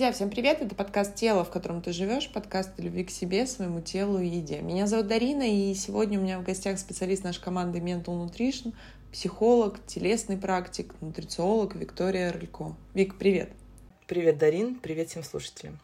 Друзья, всем привет! Это подкаст «Тело, в котором ты живешь», подкаст о любви к себе, своему телу и еде. Меня зовут Дарина, и сегодня у меня в гостях специалист нашей команды Mental Nutrition, психолог, телесный практик, нутрициолог Виктория Рылько. Вик, привет! Привет, Дарин, привет всем слушателям.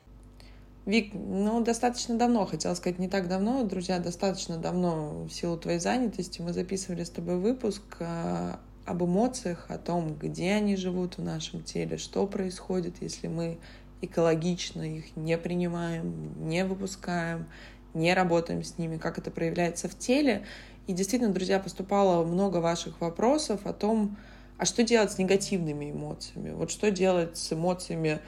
Вик, ну, достаточно давно, хотела сказать, не так давно, друзья, достаточно давно в силу твоей занятости мы записывали с тобой выпуск а, об эмоциях, о том, где они живут в нашем теле, что происходит, если мы экологично их не принимаем, не выпускаем, не работаем с ними, как это проявляется в теле. И действительно, друзья, поступало много ваших вопросов о том, а что делать с негативными эмоциями? Вот что делать с эмоциями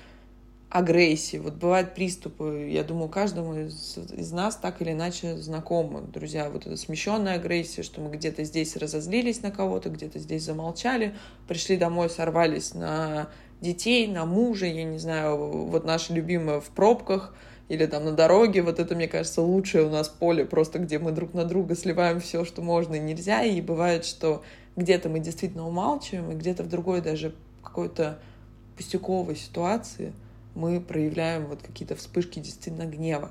агрессии. Вот бывают приступы, я думаю, каждому из, из нас так или иначе знакомо, друзья, вот эта смещенная агрессия, что мы где-то здесь разозлились на кого-то, где-то здесь замолчали, пришли домой, сорвались на детей, на мужа, я не знаю, вот наши любимые в пробках или там на дороге, вот это, мне кажется, лучшее у нас поле, просто где мы друг на друга сливаем все, что можно и нельзя, и бывает, что где-то мы действительно умалчиваем, и где-то в другой даже какой-то пустяковой ситуации – мы проявляем вот какие-то вспышки действительно гнева.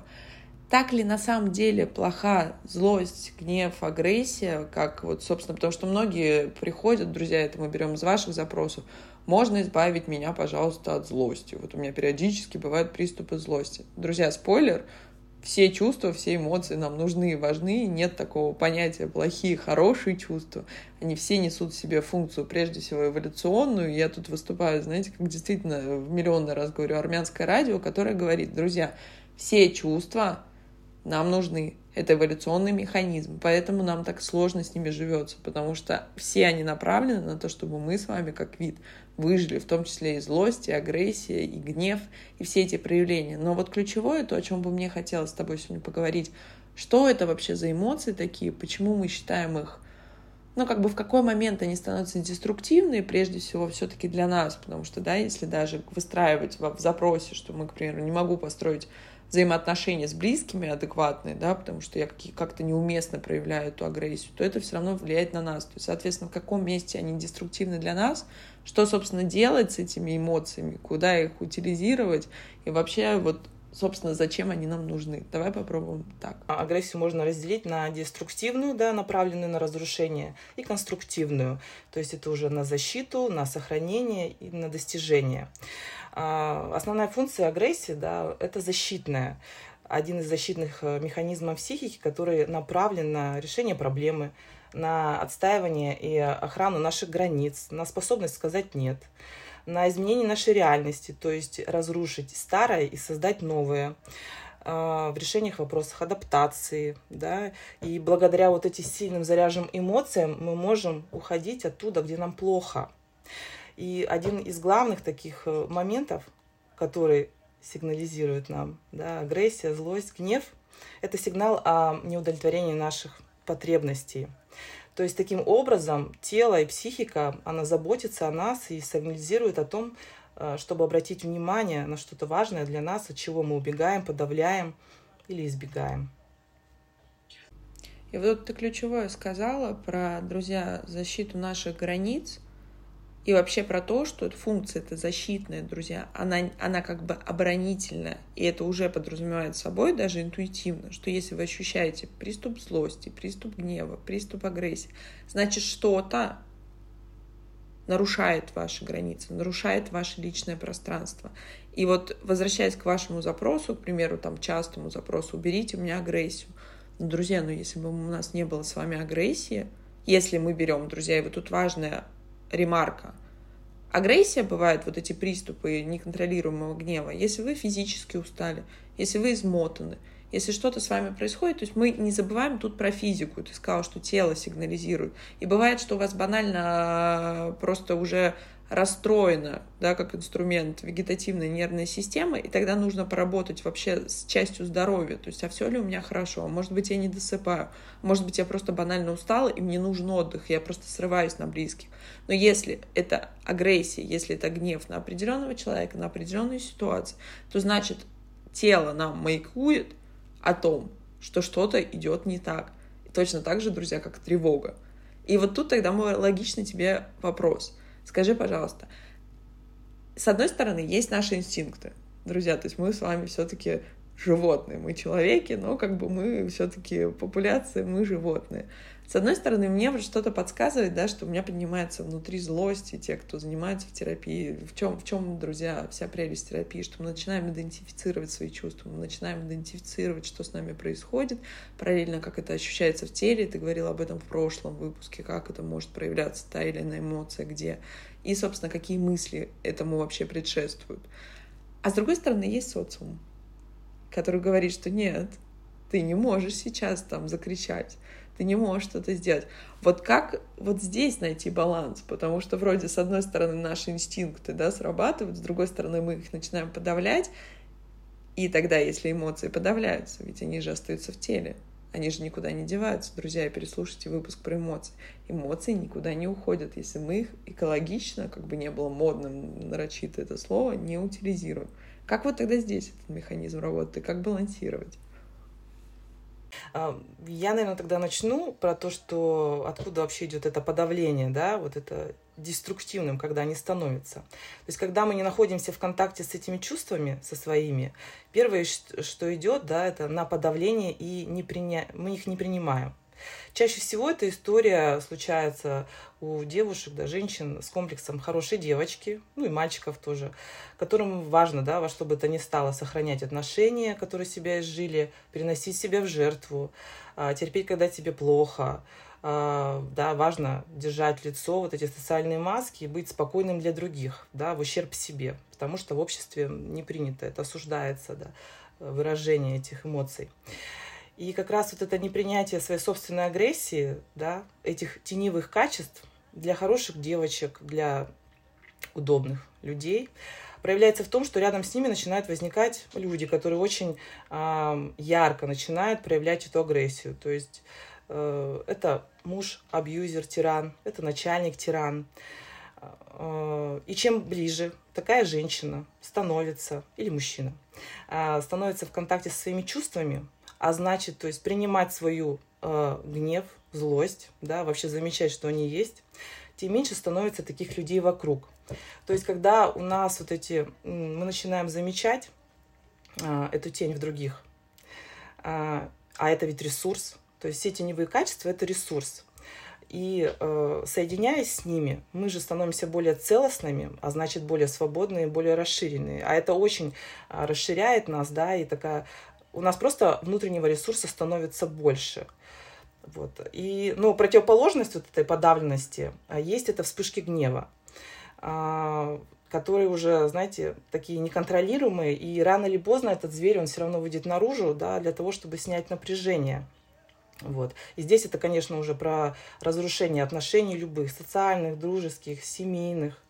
Так ли на самом деле плоха злость, гнев, агрессия, как вот, собственно, потому что многие приходят, друзья, это мы берем из ваших запросов, можно избавить меня, пожалуйста, от злости. Вот у меня периодически бывают приступы злости. Друзья, спойлер, все чувства, все эмоции нам нужны и важны. Нет такого понятия плохие, хорошие чувства. Они все несут в себе функцию, прежде всего, эволюционную. Я тут выступаю, знаете, как действительно в миллионный раз говорю, армянское радио, которое говорит, друзья, все чувства нам нужны. Это эволюционный механизм, поэтому нам так сложно с ними живется, потому что все они направлены на то, чтобы мы с вами как вид выжили, в том числе и злость, и агрессия, и гнев, и все эти проявления. Но вот ключевое, то, о чем бы мне хотелось с тобой сегодня поговорить, что это вообще за эмоции такие, почему мы считаем их ну, как бы в какой момент они становятся деструктивны, прежде всего, все-таки для нас, потому что, да, если даже выстраивать в запросе, что мы, к примеру, не могу построить взаимоотношения с близкими адекватные, да, потому что я как-то неуместно проявляю эту агрессию, то это все равно влияет на нас. То есть, соответственно, в каком месте они деструктивны для нас, что, собственно, делать с этими эмоциями, куда их утилизировать, и вообще вот собственно, зачем они нам нужны. Давай попробуем так. А, агрессию можно разделить на деструктивную, да, направленную на разрушение, и конструктивную. То есть это уже на защиту, на сохранение и на достижение. А, основная функция агрессии, да, это защитная. Один из защитных э, механизмов психики, который направлен на решение проблемы, на отстаивание и охрану наших границ, на способность сказать «нет», на изменение нашей реальности, то есть разрушить старое и создать новое а, в решениях вопросов адаптации, да, и благодаря вот этим сильным заряженным эмоциям мы можем уходить оттуда, где нам плохо. И один из главных таких э, моментов, который сигнализирует нам, да, агрессия, злость, гнев, это сигнал о неудовлетворении наших потребностей. То есть таким образом тело и психика, она заботится о нас и сигнализирует о том, э, чтобы обратить внимание на что-то важное для нас, от чего мы убегаем, подавляем или избегаем. И вот ты ключевое сказала про, друзья, защиту наших границ – и вообще про то, что функция это защитная, друзья, она, она как бы оборонительная. И это уже подразумевает собой даже интуитивно, что если вы ощущаете приступ злости, приступ гнева, приступ агрессии, значит что-то нарушает ваши границы, нарушает ваше личное пространство. И вот возвращаясь к вашему запросу, к примеру, там частому запросу, уберите у меня агрессию. Ну, друзья, ну если бы у нас не было с вами агрессии, если мы берем, друзья, и вот тут важная ремарка. Агрессия бывает, вот эти приступы неконтролируемого гнева, если вы физически устали, если вы измотаны, если что-то с вами происходит, то есть мы не забываем тут про физику. Ты сказал, что тело сигнализирует. И бывает, что у вас банально а, просто уже расстроена, да, как инструмент вегетативной нервной системы, и тогда нужно поработать вообще с частью здоровья, то есть, а все ли у меня хорошо, может быть, я не досыпаю, может быть, я просто банально устала, и мне нужен отдых, я просто срываюсь на близких. Но если это агрессия, если это гнев на определенного человека, на определенную ситуацию, то значит, тело нам маякует о том, что что-то идет не так. Точно так же, друзья, как тревога. И вот тут тогда мой логичный тебе вопрос – Скажи, пожалуйста, с одной стороны, есть наши инстинкты. друзья. То есть мы с вами все-таки животные. Мы человеки, но как бы мы все-таки популяция, мы животные. С одной стороны, мне что-то подсказывает, да, что у меня поднимается внутри злость, и те, кто занимается в терапии, в чем, в чем, друзья, вся прелесть терапии, что мы начинаем идентифицировать свои чувства, мы начинаем идентифицировать, что с нами происходит, параллельно, как это ощущается в теле, ты говорил об этом в прошлом выпуске, как это может проявляться, та или иная эмоция, где, и, собственно, какие мысли этому вообще предшествуют. А с другой стороны, есть социум, который говорит, что нет, ты не можешь сейчас там закричать, ты не можешь что-то сделать. Вот как вот здесь найти баланс? Потому что вроде с одной стороны наши инстинкты да, срабатывают, с другой стороны мы их начинаем подавлять, и тогда, если эмоции подавляются, ведь они же остаются в теле, они же никуда не деваются. Друзья, переслушайте выпуск про эмоции. Эмоции никуда не уходят, если мы их экологично, как бы не было модным нарочито это слово, не утилизируем. Как вот тогда здесь этот механизм работает как балансировать? Я, наверное, тогда начну про то, что откуда вообще идет это подавление, да, вот это деструктивным, когда они становятся. То есть, когда мы не находимся в контакте с этими чувствами, со своими, первое, что идет, да, это на подавление и не приня... мы их не принимаем. Чаще всего эта история случается у девушек, да, женщин с комплексом хорошей девочки, ну и мальчиков тоже, которым важно, да, во что бы то ни стало сохранять отношения, которые себя изжили, переносить себя в жертву, а, терпеть, когда тебе плохо, а, да, важно держать лицо, вот эти социальные маски и быть спокойным для других, да, в ущерб себе, потому что в обществе не принято, это осуждается, да, выражение этих эмоций. И как раз вот это непринятие своей собственной агрессии, да, этих теневых качеств для хороших девочек, для удобных людей, проявляется в том, что рядом с ними начинают возникать люди, которые очень э, ярко начинают проявлять эту агрессию. То есть э, это муж, абьюзер, тиран, это начальник, тиран. Э, и чем ближе такая женщина становится, или мужчина, э, становится в контакте со своими чувствами, а значит, то есть принимать свою э, гнев, злость, да, вообще замечать, что они есть, тем меньше становится таких людей вокруг. То есть, когда у нас вот эти, мы начинаем замечать э, эту тень в других, э, а это ведь ресурс, то есть все теневые качества это ресурс. И э, соединяясь с ними, мы же становимся более целостными, а значит более свободные, более расширенные. А это очень э, расширяет нас, да, и такая у нас просто внутреннего ресурса становится больше. Вот. И, ну, противоположность вот этой подавленности а, есть это вспышки гнева, а, которые уже, знаете, такие неконтролируемые, и рано или поздно этот зверь, он все равно выйдет наружу, да, для того, чтобы снять напряжение. Вот. И здесь это, конечно, уже про разрушение отношений любых, социальных, дружеских, семейных.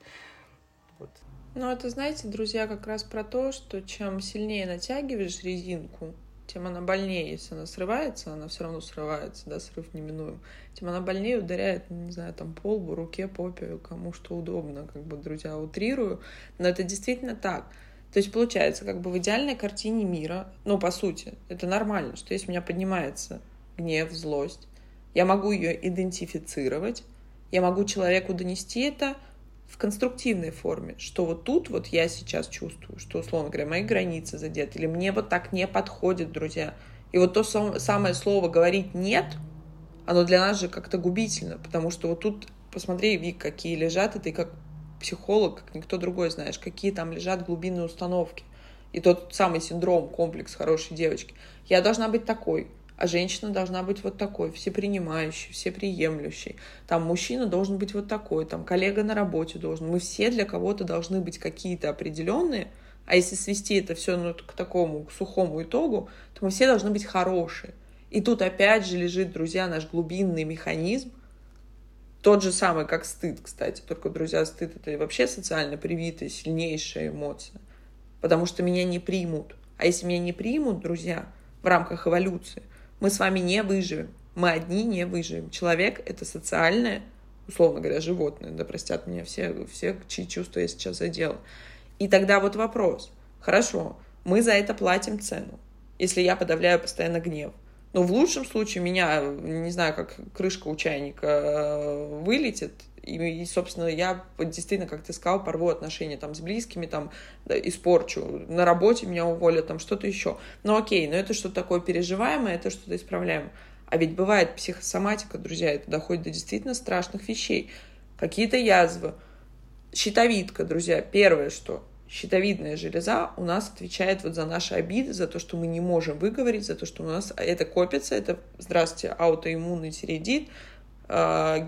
Ну, это, знаете, друзья, как раз про то, что чем сильнее натягиваешь резинку, тем она больнее. Если она срывается, она все равно срывается, да, срыв неминуем. Тем она больнее ударяет, не знаю, там, по лбу, руке, попе, кому что удобно, как бы, друзья, утрирую. Но это действительно так. То есть получается, как бы в идеальной картине мира, ну, по сути, это нормально, что если у меня поднимается гнев, злость, я могу ее идентифицировать, я могу человеку донести это, в конструктивной форме, что вот тут вот я сейчас чувствую, что, условно говоря, мои границы задеты, или мне вот так не подходит, друзья. И вот то самое слово «говорить нет», оно для нас же как-то губительно, потому что вот тут, посмотри, Вик, какие лежат, и ты как психолог, как никто другой знаешь, какие там лежат глубинные установки. И тот самый синдром, комплекс хорошей девочки. Я должна быть такой, а женщина должна быть вот такой, всепринимающей, всеприемлющей. Там мужчина должен быть вот такой, там коллега на работе должен. Мы все для кого-то должны быть какие-то определенные, а если свести это все ну, к такому к сухому итогу, то мы все должны быть хорошие. И тут опять же лежит, друзья, наш глубинный механизм, тот же самый, как стыд, кстати. Только, друзья, стыд — это вообще социально привитая, сильнейшая эмоция. Потому что меня не примут. А если меня не примут, друзья, в рамках эволюции, мы с вами не выживем. Мы одни не выживем. Человек — это социальное, условно говоря, животное. Да простят меня все, все чьи чувства я сейчас задела. И тогда вот вопрос. Хорошо, мы за это платим цену, если я подавляю постоянно гнев. Но в лучшем случае меня, не знаю, как крышка у чайника э, вылетит, И, и, собственно, я действительно, как ты сказал, порву отношения там с близкими, там, да, испорчу. На работе меня уволят, там, что-то еще. Ну, окей, но это что-то такое переживаемое, это что-то исправляемое. А ведь бывает психосоматика, друзья, это доходит до действительно страшных вещей. Какие-то язвы, щитовидка, друзья, первое, что щитовидная железа у нас отвечает вот за наши обиды, за то, что мы не можем выговорить, за то, что у нас это копится, это, здравствуйте, аутоиммунный тиреидит, э,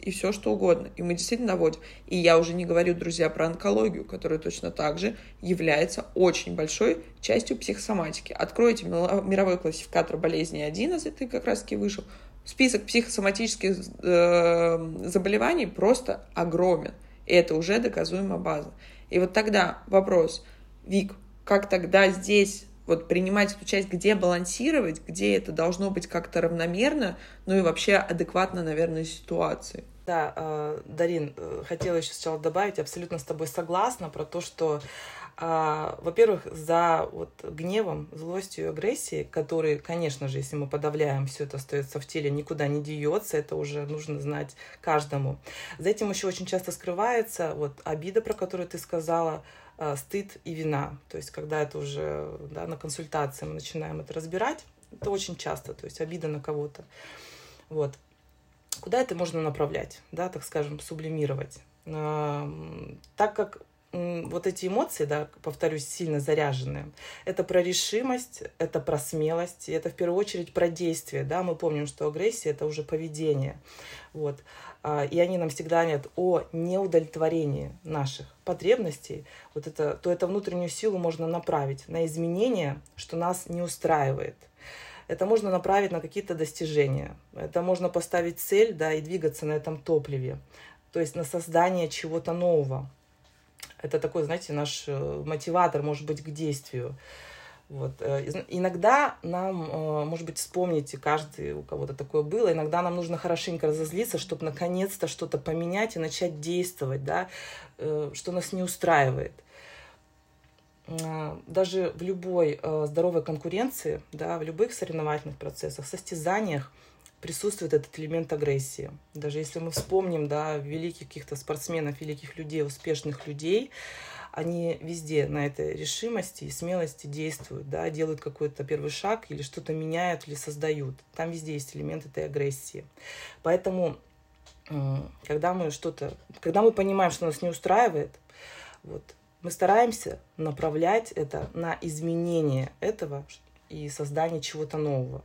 и все что угодно. И мы действительно доводим. И я уже не говорю, друзья, про онкологию, которая точно так же является очень большой частью психосоматики. Откройте мировой классификатор болезней 11, ты как раз-таки вышел. Список психосоматических э, заболеваний просто огромен. И это уже доказуемая база. И вот тогда вопрос, Вик, как тогда здесь вот принимать эту часть, где балансировать, где это должно быть как-то равномерно, ну и вообще адекватно, наверное, ситуации. Да, э, Дарин, э, хотела еще сначала добавить, абсолютно с тобой согласна про то, что а, во-первых, за вот гневом, злостью и агрессией, которые, конечно же, если мы подавляем, все это остается в теле, никуда не деется, это уже нужно знать каждому. За этим еще очень часто скрывается вот обида, про которую ты сказала, а, стыд и вина. То есть, когда это уже да, на консультации мы начинаем это разбирать, это очень часто, то есть обида на кого-то. Вот. Куда это можно направлять, да, так скажем, сублимировать? Так как вот эти эмоции, да, повторюсь, сильно заряженные, это про решимость, это про смелость, и это в первую очередь про действие, да, мы помним, что агрессия это уже поведение, вот, а, и они нам всегда говорят о неудовлетворении наших потребностей, вот это, то это внутреннюю силу можно направить на изменения, что нас не устраивает. Это можно направить на какие-то достижения. Это можно поставить цель, да, и двигаться на этом топливе. То есть на создание чего-то нового. Это такой, знаете, наш э, мотиватор, может быть, к действию. Вот. Э, иногда нам, э, может быть, вспомните, каждый у кого-то такое было, иногда нам нужно хорошенько разозлиться, чтобы наконец-то что-то поменять и начать действовать, да, что нас не устраивает. Даже в любой здоровой конкуренции, да, в любых соревновательных процессах, состязаниях присутствует этот элемент агрессии. Даже если мы вспомним, да, великих каких-то спортсменов, великих людей, успешных людей, они везде на этой решимости и смелости действуют, да, делают какой-то первый шаг или что-то меняют или создают. Там везде есть элемент этой агрессии. Поэтому, когда мы что-то, когда мы понимаем, что нас не устраивает, вот, мы стараемся направлять это на изменение этого и создание чего-то нового.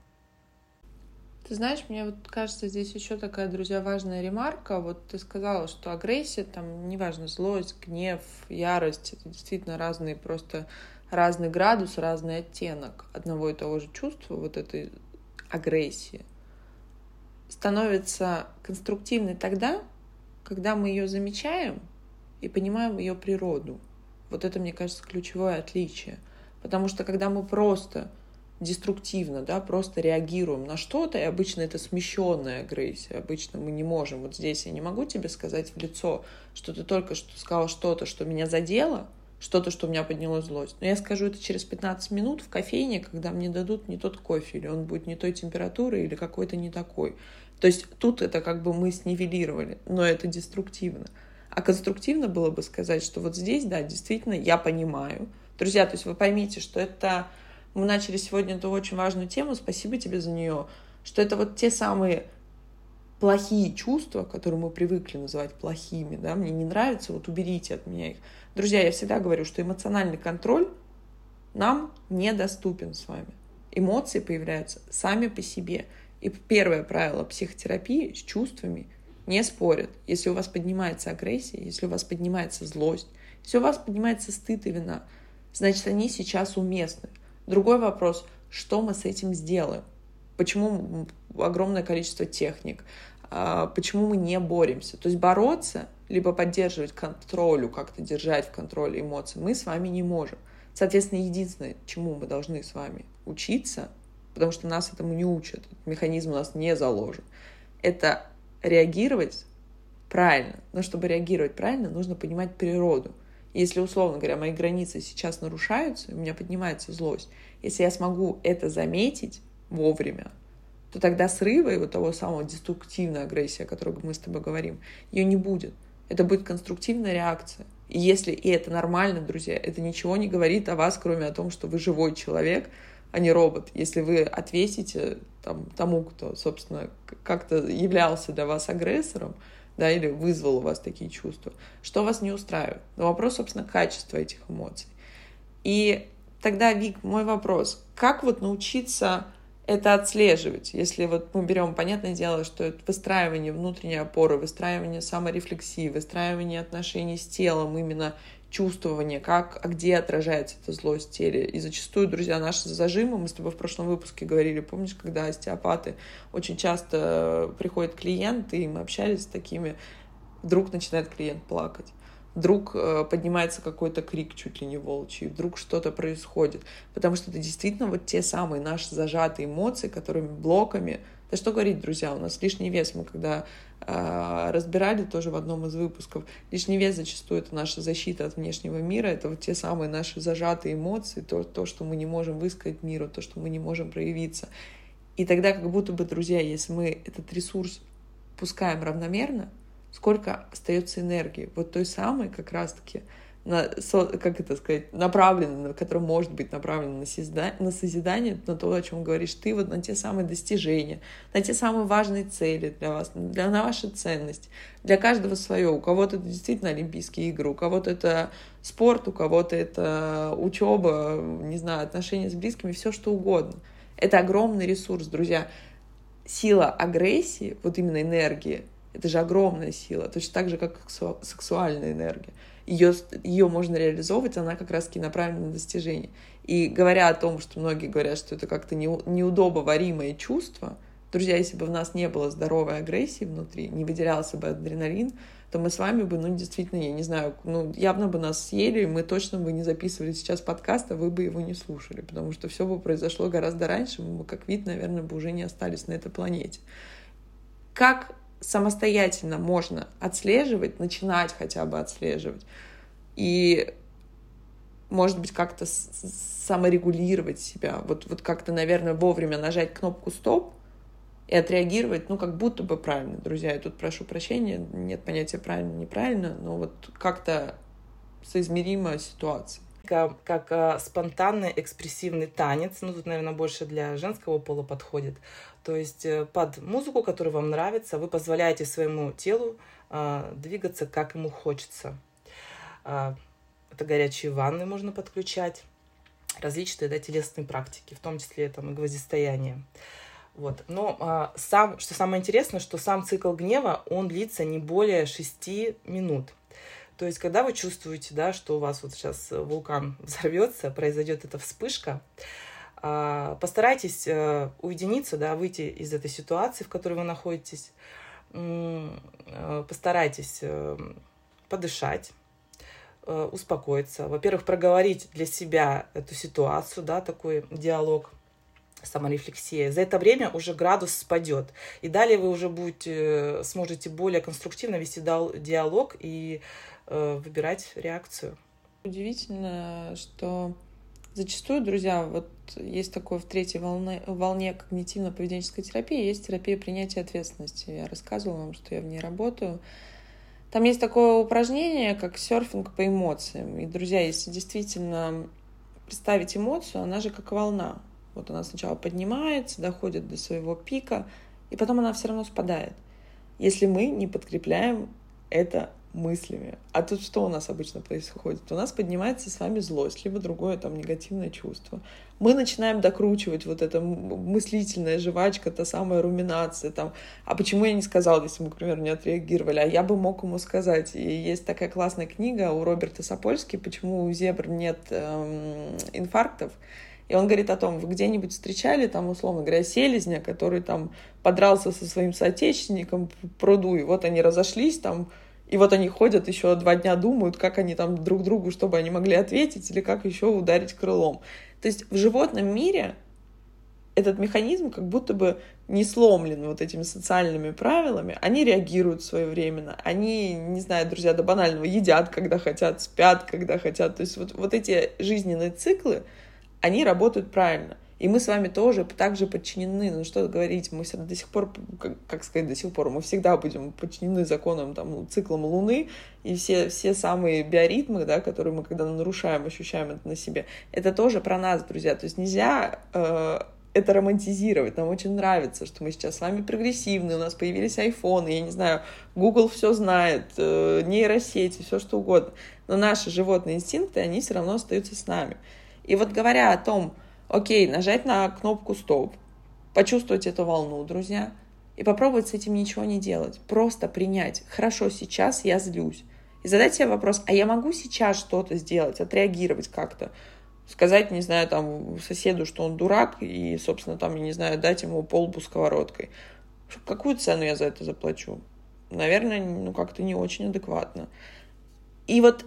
Ты знаешь, мне вот кажется, здесь еще такая, друзья, важная ремарка. Вот ты сказала, что агрессия, там, неважно, злость, гнев, ярость, это действительно разные, просто разный градус, разный оттенок одного и того же чувства, вот этой агрессии, становится конструктивной тогда, когда мы ее замечаем и понимаем ее природу. Вот это, мне кажется, ключевое отличие. Потому что когда мы просто деструктивно, да, просто реагируем на что-то, и обычно это смещенная агрессия. Обычно мы не можем. Вот здесь я не могу тебе сказать в лицо, что ты только что сказал что-то, что меня задело, что-то, что у меня подняло злость. Но я скажу это через 15 минут в кофейне, когда мне дадут не тот кофе, или он будет не той температуры, или какой-то не такой. То есть тут это как бы мы снивелировали, но это деструктивно. А конструктивно было бы сказать, что вот здесь, да, действительно, я понимаю. Друзья, то есть вы поймите, что это мы начали сегодня эту очень важную тему, спасибо тебе за нее, что это вот те самые плохие чувства, которые мы привыкли называть плохими, да, мне не нравится, вот уберите от меня их. Друзья, я всегда говорю, что эмоциональный контроль нам недоступен с вами. Эмоции появляются сами по себе. И первое правило психотерапии с чувствами не спорят. Если у вас поднимается агрессия, если у вас поднимается злость, если у вас поднимается стыд и вина, значит, они сейчас уместны. Другой вопрос, что мы с этим сделаем? Почему огромное количество техник? А, почему мы не боремся? То есть бороться, либо поддерживать контролю, как-то держать в контроле эмоции, мы с вами не можем. Соответственно, единственное, чему мы должны с вами учиться, потому что нас этому не учат, механизм у нас не заложен, это реагировать правильно. Но чтобы реагировать правильно, нужно понимать природу – если, условно говоря, мои границы сейчас нарушаются, у меня поднимается злость, если я смогу это заметить вовремя, то тогда срыва и вот того самого деструктивной агрессии, о которой мы с тобой говорим, ее не будет. Это будет конструктивная реакция. И если и это нормально, друзья, это ничего не говорит о вас, кроме о том, что вы живой человек, а не робот. Если вы ответите там, тому, кто, собственно, как-то являлся для вас агрессором, да, или вызвал у вас такие чувства, что вас не устраивает. Но вопрос, собственно, качества этих эмоций. И тогда, Вик, мой вопрос, как вот научиться это отслеживать. Если вот мы берем, понятное дело, что это выстраивание внутренней опоры, выстраивание саморефлексии, выстраивание отношений с телом, именно чувствование, как, а где отражается эта злость в теле. И зачастую, друзья, наши зажимы, мы с тобой в прошлом выпуске говорили, помнишь, когда остеопаты очень часто приходит клиент, и мы общались с такими, вдруг начинает клиент плакать вдруг э, поднимается какой-то крик чуть ли не волчий, вдруг что-то происходит. Потому что это действительно вот те самые наши зажатые эмоции, которыми блоками... Да что говорить, друзья, у нас лишний вес. Мы когда разбирали тоже в одном из выпусков, лишний вес зачастую это наша защита от внешнего мира, это вот те самые наши зажатые эмоции, то, то, что мы не можем высказать миру, то, что мы не можем проявиться. И тогда как будто бы, друзья, если мы этот ресурс пускаем равномерно, сколько остается энергии, вот той самой как раз-таки, на, как это сказать, направленной, которая может быть направлена на, созда, на созидание, на то, о чем говоришь ты, вот на те самые достижения, на те самые важные цели для вас, для, на ваши ценности. Для каждого свое. У кого-то это действительно Олимпийские игры, у кого-то это спорт, у кого-то это учеба, не знаю, отношения с близкими, все что угодно. Это огромный ресурс, друзья. Сила агрессии, вот именно энергии, это же огромная сила, точно так же, как сексуальная энергия. Ее, ее можно реализовывать, она как раз-таки направлена на достижение. И говоря о том, что многие говорят, что это как-то не, неудобоваримое чувство, друзья, если бы в нас не было здоровой агрессии внутри, не выделялся бы адреналин, то мы с вами бы, ну, действительно, я не знаю, ну, явно бы нас съели, мы точно бы не записывали сейчас подкаст, а вы бы его не слушали, потому что все бы произошло гораздо раньше, мы бы, как вид, наверное, бы уже не остались на этой планете. Как самостоятельно можно отслеживать, начинать хотя бы отслеживать. И, может быть, как-то саморегулировать себя. Вот, вот как-то, наверное, вовремя нажать кнопку «стоп» и отреагировать, ну, как будто бы правильно. Друзья, я тут прошу прощения, нет понятия правильно-неправильно, но вот как-то соизмеримо ситуация как, как а, спонтанный экспрессивный танец. Ну, тут, наверное, больше для женского пола подходит. То есть э, под музыку, которая вам нравится, вы позволяете своему телу э, двигаться, как ему хочется. Э, это горячие ванны можно подключать, различные да, телесные практики, в том числе там, и гвоздистояние. Вот. Но а, сам, что самое интересное, что сам цикл гнева, он длится не более 6 минут. То есть, когда вы чувствуете, да, что у вас вот сейчас вулкан взорвется, произойдет эта вспышка, а, постарайтесь э, уединиться, да, выйти из этой ситуации, в которой вы находитесь. Э, постарайтесь э, подышать, успокоиться. Во-первых, проговорить для себя эту ситуацию, да, такой диалог, саморефлексия. За это время уже градус спадет. И далее вы уже будете, сможете более конструктивно вести диалог и выбирать реакцию. Удивительно, что Зачастую, друзья, вот есть такое в третьей волне, волне когнитивно-поведенческой терапии, есть терапия принятия ответственности. Я рассказывала вам, что я в ней работаю. Там есть такое упражнение, как серфинг по эмоциям. И, друзья, если действительно представить эмоцию, она же как волна. Вот она сначала поднимается, доходит до своего пика, и потом она все равно спадает. Если мы не подкрепляем это мыслями. А тут что у нас обычно происходит? У нас поднимается с вами злость, либо другое там негативное чувство. Мы начинаем докручивать вот эта мыслительная жвачка, та самая руминация, там, а почему я не сказал, если мы, к примеру, не отреагировали, а я бы мог ему сказать. И есть такая классная книга у Роберта Сапольски «Почему у зебр нет эм, инфарктов», и он говорит о том, вы где-нибудь встречали, там, условно говоря, селезня, который там подрался со своим соотечественником в пруду, и вот они разошлись, там, и вот они ходят еще два дня, думают, как они там друг другу, чтобы они могли ответить, или как еще ударить крылом. То есть в животном мире этот механизм как будто бы не сломлен вот этими социальными правилами. Они реагируют своевременно. Они, не знаю, друзья, до банального едят, когда хотят, спят, когда хотят. То есть вот, вот эти жизненные циклы, они работают правильно. И мы с вами тоже также подчинены. Ну что говорить, мы до сих пор, как, как сказать, до сих пор, мы всегда будем подчинены законам, там, циклам Луны, и все, все самые биоритмы, да, которые мы когда нарушаем, ощущаем это на себе, это тоже про нас, друзья. То есть нельзя э, это романтизировать. Нам очень нравится, что мы сейчас с вами прогрессивны, у нас появились айфоны, я не знаю, Google все знает, э, нейросети, все что угодно. Но наши животные инстинкты, они все равно остаются с нами. И вот говоря о том, Окей, нажать на кнопку стоп, почувствовать эту волну, друзья, и попробовать с этим ничего не делать. Просто принять. Хорошо, сейчас я злюсь. И задать себе вопрос, а я могу сейчас что-то сделать, отреагировать как-то? Сказать, не знаю, там, соседу, что он дурак, и, собственно, там, я не знаю, дать ему полбу сковородкой. Какую цену я за это заплачу? Наверное, ну, как-то не очень адекватно. И вот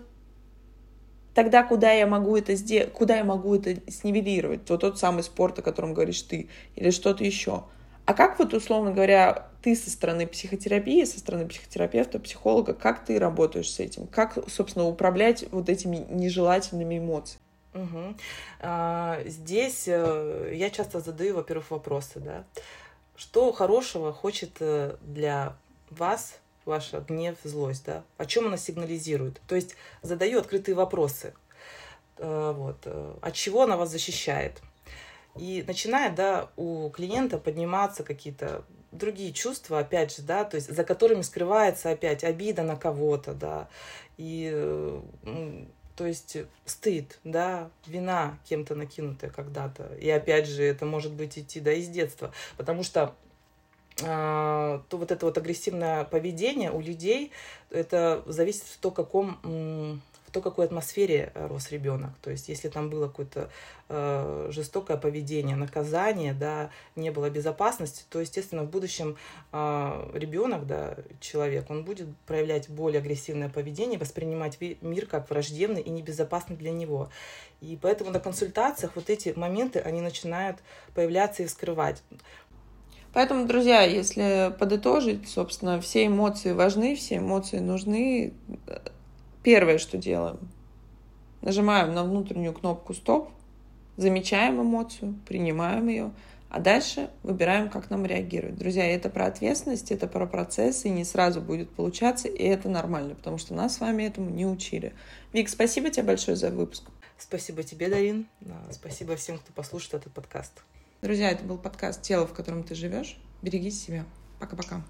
тогда куда я могу это сделать, куда я могу это снивелировать? Вот тот самый спорт, о котором говоришь ты, или что-то еще. А как вот, условно говоря, ты со стороны психотерапии, со стороны психотерапевта, психолога, как ты работаешь с этим? Как, собственно, управлять вот этими нежелательными эмоциями? Угу. А, здесь э, я часто задаю, во-первых, вопросы, да. Что хорошего хочет э, для вас ваша гнев, злость, да, о чем она сигнализирует. То есть задаю открытые вопросы, э, вот, э, от чего она вас защищает. И начинает, да, у клиента подниматься какие-то другие чувства, опять же, да, то есть за которыми скрывается опять обида на кого-то, да, и то есть стыд, да, вина кем-то накинутая когда-то. И опять же, это может быть идти, да, из детства. Потому что то вот это вот агрессивное поведение у людей, это зависит в то, каком в то, какой атмосфере рос ребенок. То есть, если там было какое-то э, жестокое поведение, наказание, да, не было безопасности, то, естественно, в будущем э, ребенок, да, человек, он будет проявлять более агрессивное поведение, воспринимать мир как враждебный и небезопасный для него. И поэтому на консультациях вот эти моменты, они начинают появляться и вскрывать. Поэтому, друзья, если подытожить, собственно, все эмоции важны, все эмоции нужны. Первое, что делаем, нажимаем на внутреннюю кнопку «Стоп», замечаем эмоцию, принимаем ее, а дальше выбираем, как нам реагировать. Друзья, это про ответственность, это про процесс, и не сразу будет получаться, и это нормально, потому что нас с вами этому не учили. Вик, спасибо тебе большое за выпуск. Спасибо тебе, Дарин. Спасибо всем, кто послушает этот подкаст. Друзья, это был подкаст «Тело, в котором ты живешь». Берегите себя. Пока-пока.